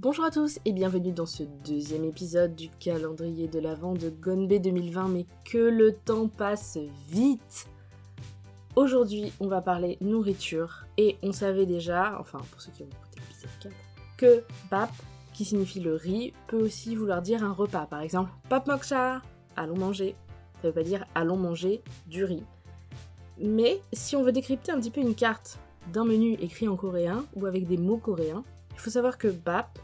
Bonjour à tous et bienvenue dans ce deuxième épisode du calendrier de l'Avent de Gonbe 2020, mais que le temps passe vite Aujourd'hui, on va parler nourriture et on savait déjà, enfin pour ceux qui ont écouté l'épisode 4, que bap, qui signifie le riz, peut aussi vouloir dire un repas. Par exemple, pap moksha, allons manger. Ça veut pas dire allons manger du riz. Mais si on veut décrypter un petit peu une carte d'un menu écrit en coréen ou avec des mots coréens, il faut savoir que bap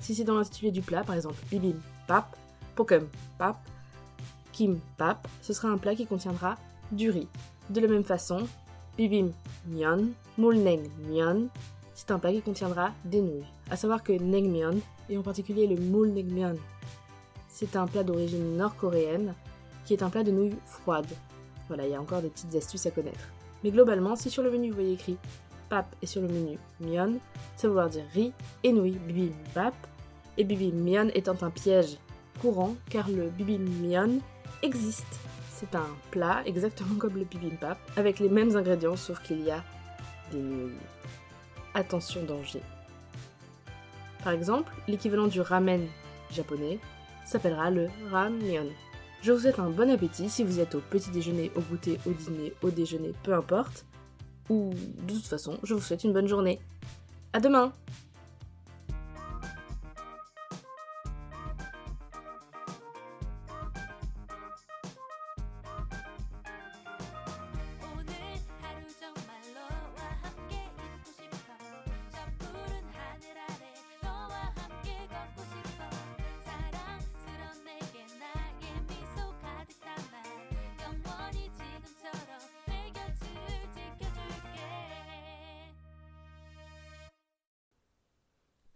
si c'est dans l'intitulé du plat, par exemple bibim pap, pokem pap, kim pap, ce sera un plat qui contiendra du riz. De la même façon, bibim myeon, mulneng myeon, c'est un plat qui contiendra des nouilles. A savoir que naengmyeon, et en particulier le mulnaengmyeon, c'est un plat d'origine nord-coréenne qui est un plat de nouilles froides. Voilà, il y a encore des petites astuces à connaître. Mais globalement, si sur le menu vous voyez écrit pap et sur le menu myeon, ça veut dire riz et nouilles bibimbap, et bibimbap étant un piège courant car le bibimbap existe. C'est un plat exactement comme le bibimbap, avec les mêmes ingrédients sauf qu'il y a des. Attention danger. Par exemple, l'équivalent du ramen japonais s'appellera le ramyeon. Je vous souhaite un bon appétit si vous êtes au petit déjeuner, au goûter, au dîner, au déjeuner, peu importe. Ou de toute façon, je vous souhaite une bonne journée. À demain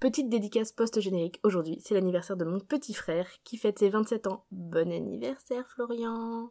Petite dédicace post-générique, aujourd'hui c'est l'anniversaire de mon petit frère qui fête ses 27 ans. Bon anniversaire Florian